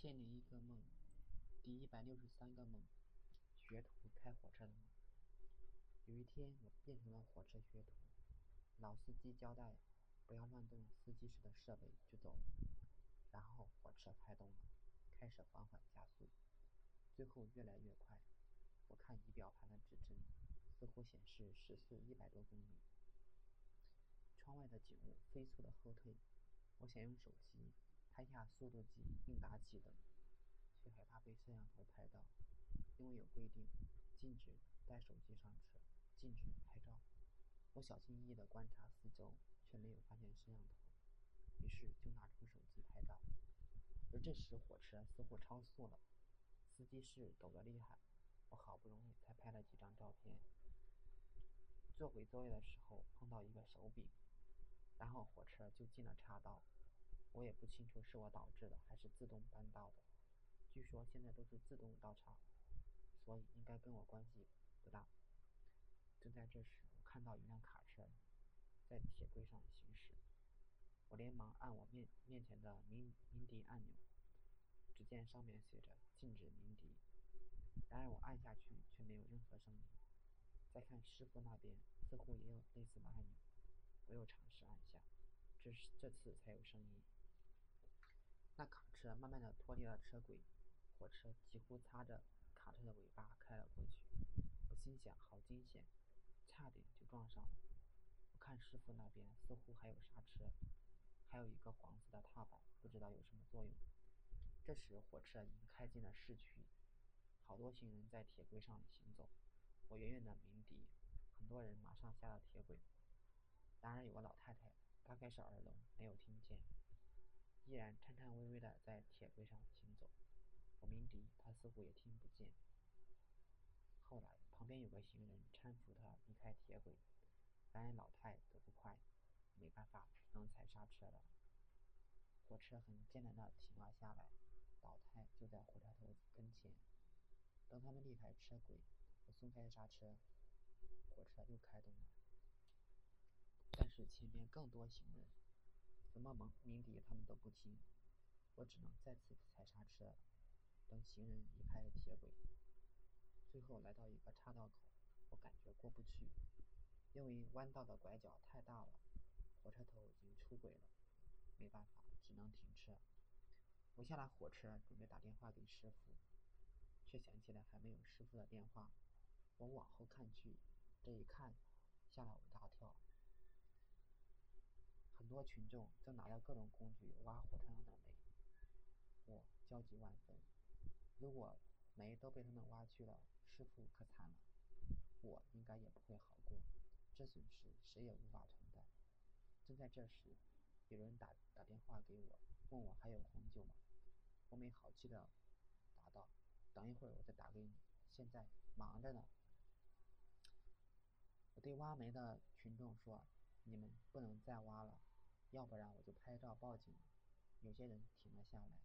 千零一个梦，第一百六十三个梦，学徒开火车的梦。有一天，我变成了火车学徒，老司机交代不要乱动司机室的设备就走了。然后火车开动了，开始缓缓加速，最后越来越快。我看仪表盘的指针，似乎显示时速一百多公里。窗外的景物飞速的后退，我想用手机。拍下速度计，应答器等，却害怕被摄像头拍到，因为有规定，禁止带手机上车，禁止拍照。我小心翼翼地观察四周，却没有发现摄像头，于是就拿出手机拍照。而这时火车似乎超速了，司机室抖得厉害，我好不容易才拍了几张照片。坐回座位的时候碰到一个手柄，然后火车就进了岔道。我也不清楚是我导致的还是自动搬道的，据说现在都是自动倒岔，所以应该跟我关系不大。正在这时，我看到一辆卡车在铁轨上行驶，我连忙按我面面前的鸣鸣笛按钮，只见上面写着“禁止鸣笛”，然而我按下去却没有任何声音。再看师傅那边，似乎也有类似的按钮，我又尝试按下，这是这次才有声音。那卡车慢慢的脱离了车轨，火车几乎擦着卡车的尾巴开了过去。我心想，好惊险，差点就撞上了。我看师傅那边似乎还有刹车，还有一个黄色的踏板，不知道有什么作用。这时火车已经开进了市区，好多行人在铁轨上行走。我远远的鸣笛，很多人马上下了铁轨。当然有个老太太，大概是耳聋，没有听见。依然颤颤巍巍地在铁轨上行走，我鸣笛，他似乎也听不见。后来旁边有个行人搀扶他离开铁轨，然而老太走不快，没办法，只能踩刹车了。火车很艰难地停了下来，老太就在火车头跟前。等他们离开车轨，我松开刹车，火车又开动了。但是前面更多行人。怎么鸣鸣笛，他们都不听，我只能再次踩刹车，等行人离开铁轨。最后来到一个岔道口，我感觉过不去，因为弯道的拐角太大了，火车头已经出轨了，没办法，只能停车。我下了火车，准备打电话给师傅，却想起来还没有师傅的电话。我往后看去，这一看，吓了我一大跳。很多群众正拿着各种工具挖火车上的煤，我焦急万分。如果煤都被他们挖去了，师傅可惨了，我应该也不会好过，这损失谁也无法承担。正在这时，有人打打电话给我，问我还有红酒吗？我没好气的答道：“等一会儿我再打给你，现在忙着呢。”我对挖煤的群众说：“你们不能再挖了。”要不然我就拍照报警。有些人停了下来，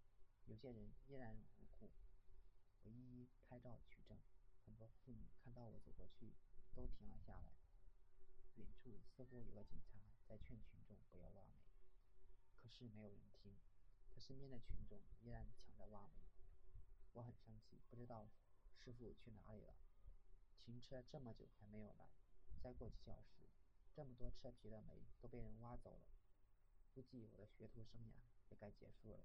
有些人依然无故。我一一拍照取证。很多妇女看到我走过去，都停了下来。远处似乎有个警察在劝群众不要挖煤，可是没有人听。他身边的群众依然抢着挖煤。我很生气，不知道师傅去哪里了。停车这么久还没有来，再过几小时，这么多车皮的煤都被人挖走了。计我的学徒生涯也该结束了。